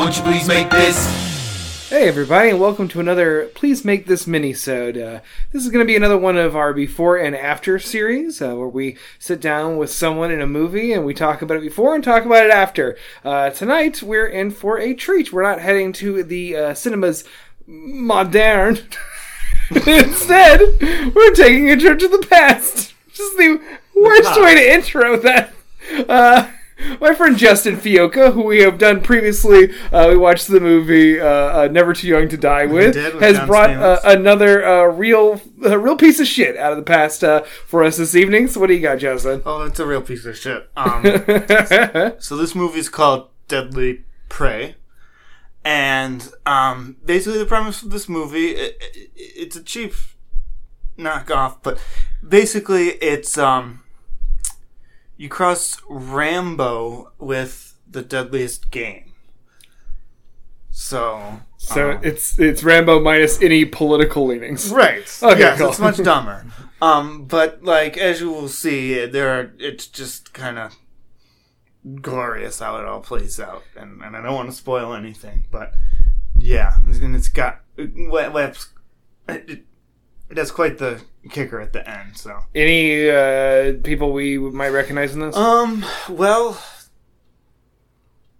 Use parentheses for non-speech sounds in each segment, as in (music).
Won't you please make this? Hey everybody, and welcome to another Please Make This Mini-Sode. Uh, this is going to be another one of our Before and After series, uh, where we sit down with someone in a movie and we talk about it before and talk about it after. Uh, tonight, we're in for a treat. We're not heading to the uh, cinemas modern. (laughs) Instead, we're taking a trip to the past. Just the worst way to intro that. My friend Justin Fioca, who we have done previously, uh, we watched the movie uh, uh, "Never Too Young to Die" with, with has John brought uh, another uh, real, real piece of shit out of the past uh, for us this evening. So, what do you got, Justin? Oh, it's a real piece of shit. (laughs) Um, so this movie is called Deadly Prey, and um, basically the premise of this movie i i it's a cheap knockoff, but basically it's um, you cross Rambo with the deadliest game. So so um, it's it's Rambo minus any political leanings. Right. (laughs) Okay, yes, cool. it's much (laughs) dumber. Um, but like as you will see, there are, it's just kind of glorious how it all plays out, and, and I don't want to spoil anything, but yeah, and it's got Web's it, it has quite the kicker at the end. So Any uh, people we might recognize in this? um, well,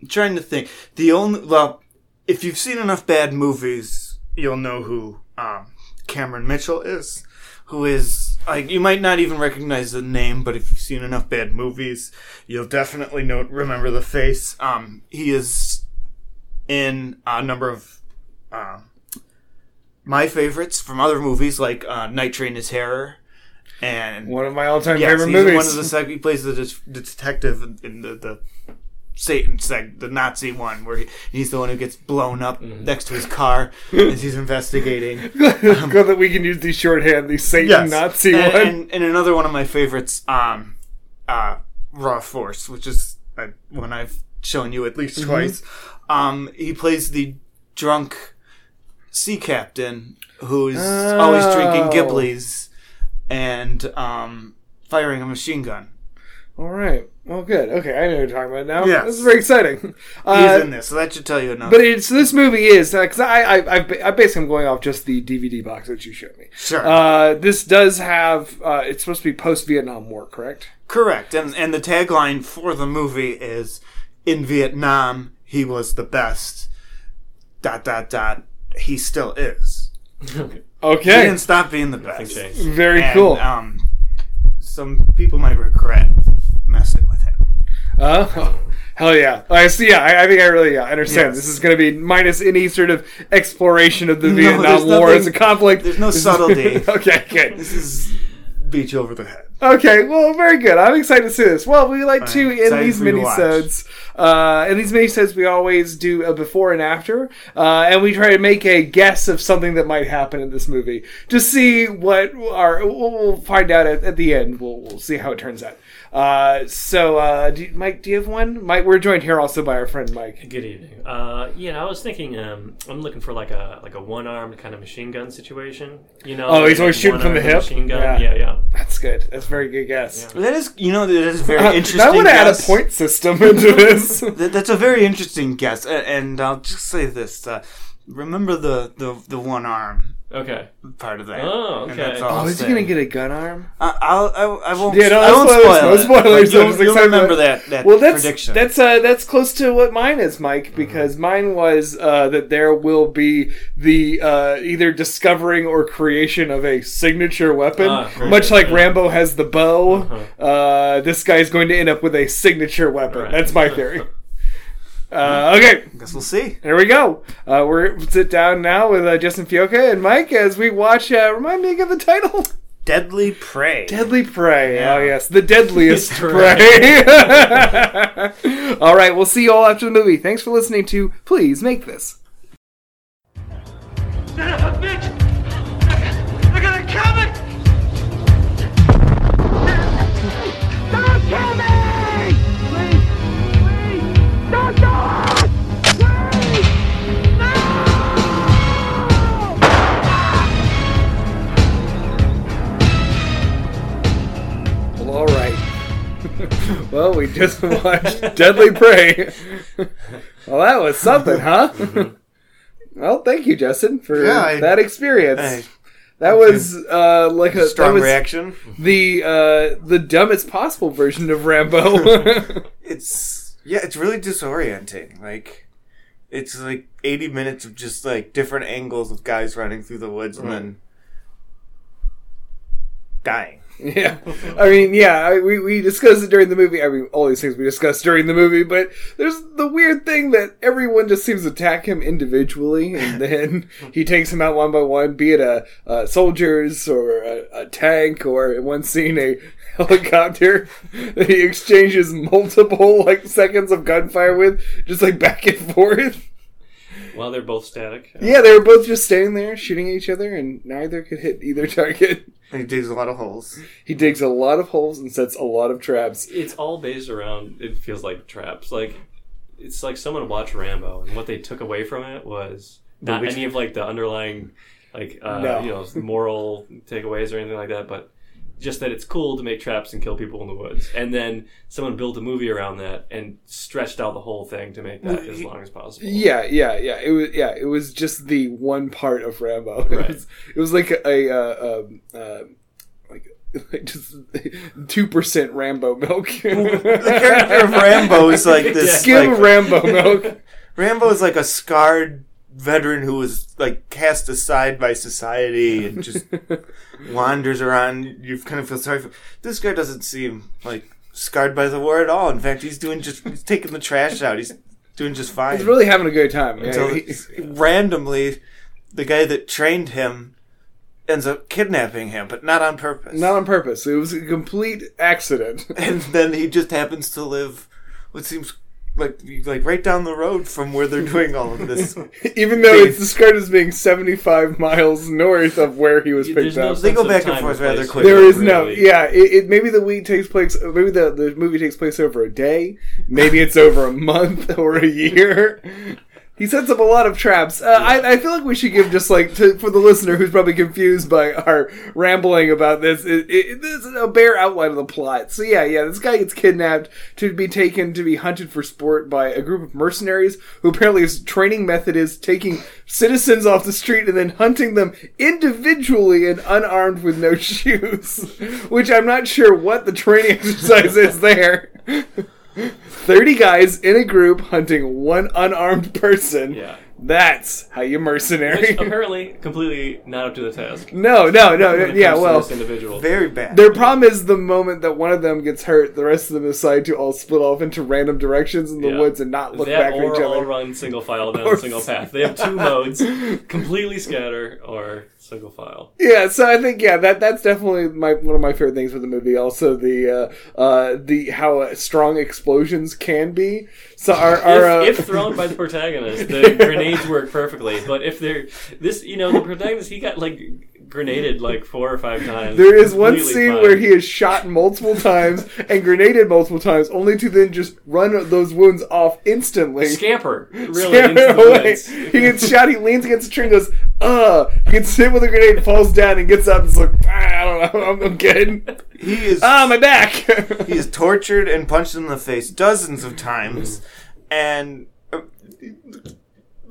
I'm trying to think. The only well, if you've seen enough bad movies, you'll know who um, Cameron Mitchell is. Who is like you might not even recognize the name, but if you've seen enough bad movies, you'll definitely know remember the face. Um, he is in a number of um, my favorites from other movies like uh, Night Train to Terror and one of my all-time Yes, favorite movies. one of the sec- he plays the, the detective in- in the, the Satan seg, the Nazi one, where he, he's the one who gets blown up Mm-hmm. next to his car (laughs) as he's investigating. (laughs) Good that we can use these shorthand, these Satan Yes. Nazi and, one. and, and another one of my favorites, um, uh, Raw Force, which is uh, one I've shown you at least Mm-hmm. twice. Um, he plays the drunk sea captain who's always drinking Oh. Ghiblis and um, firing a machine gun. All right. Well, good. Okay, I know what you're talking about now. Yes. This is very exciting. He's Uh, in this, so that should tell you enough. but it's this movie is because I I I, I basically am going off just the DVD box that you showed me. sure, Uh, this does have uh, it's supposed to be post Vietnam War, correct? correct. And and the tagline for the movie is, "In Vietnam, he was the best." Dot dot dot. He still is. (laughs) He Okay, didn't stop being the best. changed. very And, cool. Um, some people might regret messing with him. Uh, (laughs) hell yeah! I see. Yeah, I, I think I really yeah, understand. Yes. This is going to be minus any sort of exploration of the (laughs) there's Vietnam War nothing- as a conflict. there's no This is- subtlety. okay, good. This is beat you over the head. Okay, well, very good. I'm excited to see this. Well, we like to in these minisodes. Uh, in these minisodes, we always do a before and after, uh, and we try to make a guess of something that might happen in this movie to see what our. We'll we'll find out at, at the end. We'll, we'll see how it turns out. Uh, so, uh, do you, Mike, do you have one? Mike, we're joined here also by our friend Mike. Good evening. Uh, yeah, I was thinking. Um, I'm looking for like a like a one armed kind of machine gun situation. You know? Oh, he's always shooting from the hip? Machine gun. Yeah. Yeah, yeah. That's good. That's a very good guess. That is, you know, that is very (laughs) Uh, interesting. I want to add a point system (laughs) into this. (laughs) That, that's a very interesting guess, and I'll just say this: uh, remember the, the the one arm Okay. part of that. Oh, And okay. that's all oh, I'll is he say. gonna get a gun arm? I, I'll, I, I won't. Yeah, no, I no won't spoilers, spoil no it. spoilers, But I was You'll, you'll excited remember about- that that well that's prediction. that's uh that's close to what mine is mike because mine was uh that there will be the uh either discovering or creation of a signature weapon Ah, very much like yeah. rambo has the bow Uh-huh. uh this guy's going to end up with a signature weapon Right. that's my theory (laughs) uh okay Guess we'll see. there we go. Uh, we're sit down now with uh, Justin Fioca and Mike as we watch. Uh, remind me again the title. Deadly prey. Deadly prey. Yeah. Oh yes, the deadliest (laughs) prey. (laughs) all right, we'll see you all after the movie. Thanks for listening to. Please make this. We (laughs) just watched Deadly Prey. Well, that was something, huh? well, thank you, Justin, for Yeah, I- that experience. Hey, that was uh, like a strong reaction. The uh, the dumbest possible version of Rambo. (laughs) It's yeah, it's really disorienting. Like it's like eighty minutes of just like different angles of guys running through the woods and then dying. (laughs) Yeah, (laughs) I mean, yeah, I- we we discussed it during the movie. I mean, all these things we discussed during the movie, but there's the weird thing that everyone just seems to attack him individually, and (laughs) then he takes them out one by one, be it a, a soldiers or a, a tank or in one scene a helicopter that he exchanges multiple like seconds of gunfire with, just like back and forth. While they're both static. Yeah, they were both just standing there shooting at each other, and neither could hit either (laughs) target. And he digs a lot of holes. He digs a lot of holes and sets a lot of traps. It's all based around. It feels like traps. Like it's like someone watched Rambo, and what they took away from it was not any of like the underlying like uh, No. you know moral takeaways or anything like that, but just that it's cool to make traps and kill people in the woods. And then someone built a movie around that and stretched out the whole thing to make that as long as possible. Yeah, yeah, yeah. It was yeah. It was just the one part of Rambo. (laughs) It Right. was, it was like a, a uh, um, uh, like, (laughs) like just two percent Rambo milk. (laughs) The character of Rambo is like this. Skim like, Rambo milk. Rambo is like a scarred veteran who was like cast aside by society and just wanders around. You kind of feel sorry for this guy. Doesn't seem like scarred by the war at all. In fact, he's doing just he's taking the trash out. He's doing just fine. He's really having a good time. Yeah, Until he- randomly, the guy that trained him ends up kidnapping him, but not on purpose. not on purpose. It was a complete accident. and then he just happens to live what seems like like right down the road from where they're doing all of this. (laughs) Even though it's described as being seventy-five miles north of where he was picked There's no up. They go back and forth rather quickly. There is no, Really. yeah. It, it maybe the week takes place. Maybe the the movie takes place over a day. Maybe it's over a month or a year. He sets up a lot of traps. Uh, I, I feel like we should give just like to, for the listener who's probably confused by our rambling about this. It, it, this is a bare outline of the plot. So yeah, yeah. This guy gets kidnapped to be taken to be hunted for sport by a group of mercenaries who apparently his training method is taking citizens off the street and then hunting them individually and unarmed with no (laughs) shoes. Which I'm not sure what the training (laughs) exercise is there. (laughs) 30 guys in a group hunting one unarmed person. Yeah. That's how you mercenary. Which (laughs) apparently completely not up to the task. no, no, no. when it Yeah, comes to well, this individual. Very bad. their problem is the moment that one of them gets hurt, the rest of them decide to all split off into random directions in the Yeah. woods and not look that back at or each all run single file down (laughs) Or a single path. They have two modes: (laughs) completely scatter or single file. Yeah, so I think yeah, that that's definitely my one of my favorite things with the movie. Also the uh, uh, the how uh, strong explosions can be. So our, our if, uh, if thrown by the protagonist, the grenades work perfectly. But if they're this, you know, the protagonist, he got like grenaded like four or five times. There is one scene fine. where he is shot multiple times and grenaded multiple times, only to then just run those wounds off instantly. scamper really Scamper into the away. woods. He gets shot. He leans against a tree and goes, "Uh." He gets hit with a grenade, falls down, and gets up. and is like, ah, "I don't know. I'm, I'm good." he is Ah, my back. he is tortured and punched in the face dozens of times, and a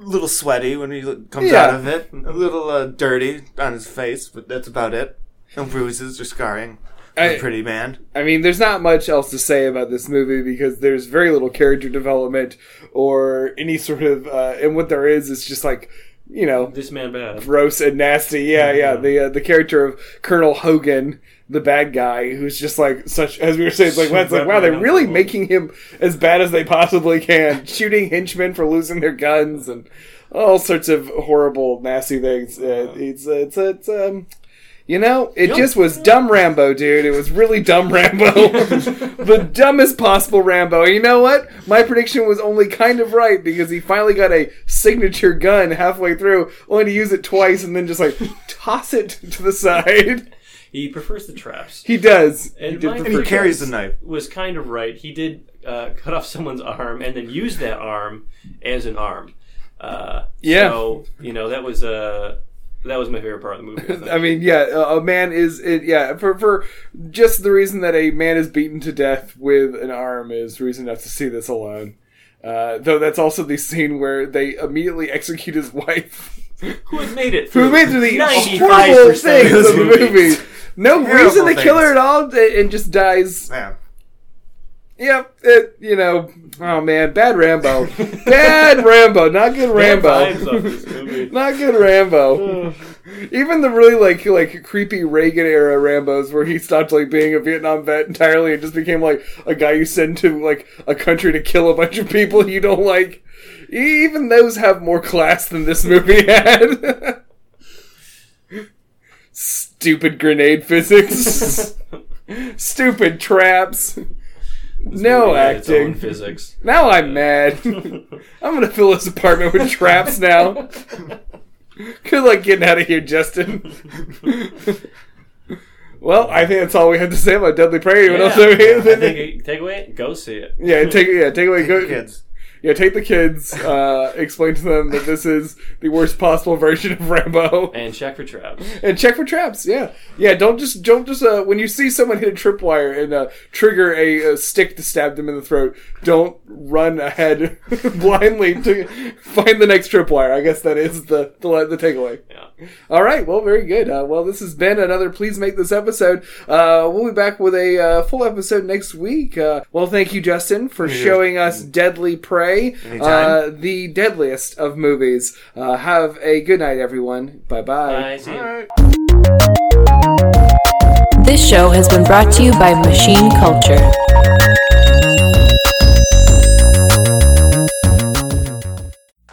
little sweaty when he comes Yeah. out of it. A little uh, dirty on his face, but that's about it. No bruises or scarring. I- a pretty man. I mean, there's not much else to say about this movie because there's very little character development or any sort of, uh, and what there is is just like, you know, This man bad. gross and nasty. Yeah, yeah. The uh, the character of Colonel Hogan, the bad guy, who's just like such as we were saying, it's like, it's like wow, they're really making him as bad as they possibly can, (laughs) shooting henchmen for losing their guns and all sorts of horrible, nasty things. Uh, it's it's it's um. You know, it just was dumb Rambo, dude. It was really dumb (laughs) Rambo. the dumbest possible Rambo. And you know what? My prediction was only kind of right because he finally got a signature gun halfway through, only to use it twice and then just like (laughs) toss it to the side. He prefers the traps. He does. And he did my- And he carries traps. the knife. was kind of right. He did uh, cut off someone's arm and then use that arm as an arm. Uh, Yeah. So you know that was uh, that was my favorite part of the movie. I. (laughs) I mean, yeah, a a man is it, yeah for for just the reason that a man is beaten to death with an arm is reason enough to see this alone. Uh, though that's also the scene where they immediately execute his (laughs) wife, (laughs) Who had made it? who through made the 95% horrible of things of the movie. No reason to kill her at all, and just dies. Yeah. Yep, it, you know, oh man, bad Rambo. bad (laughs) Rambo, not good Rambo. vibes this movie. (laughs) not good Rambo. Even the really like like creepy Reagan era Rambo's where he stopped like being a Vietnam vet entirely and just became like a guy you send to like a country to kill a bunch of people you don't like. Even those have more class than this movie (laughs) had. Stupid grenade physics. Stupid traps. No Movie had its own acting. physics. Now I'm mad. (laughs) I'm gonna fill this apartment with traps now. Good luck getting out of here, Justin. well, I think that's all we have to say about Deadly Prey. Anyone else have I anything? think take away, go see it. yeah, take yeah, take away go Kids. Yeah, take the kids, uh, explain to them that this is the worst possible version of Rambo. And check for traps. And check for traps. Yeah, yeah. Don't just don't just uh, when you see someone hit a tripwire and uh, trigger a, uh stick to stab them in the throat. Don't run ahead (laughs) blindly to find the next tripwire. I guess that is the the, the takeaway. Yeah. All right. Well, very good. Uh, well, this has been another. Please make this episode. Uh, we'll be back with a uh, full episode next week. Uh, well, thank you, Justin, for showing us Deadly Prey, uh, the deadliest of movies. Uh, have a good night, everyone. Bye bye. Bye. See This show has been brought to you by Machine Culture.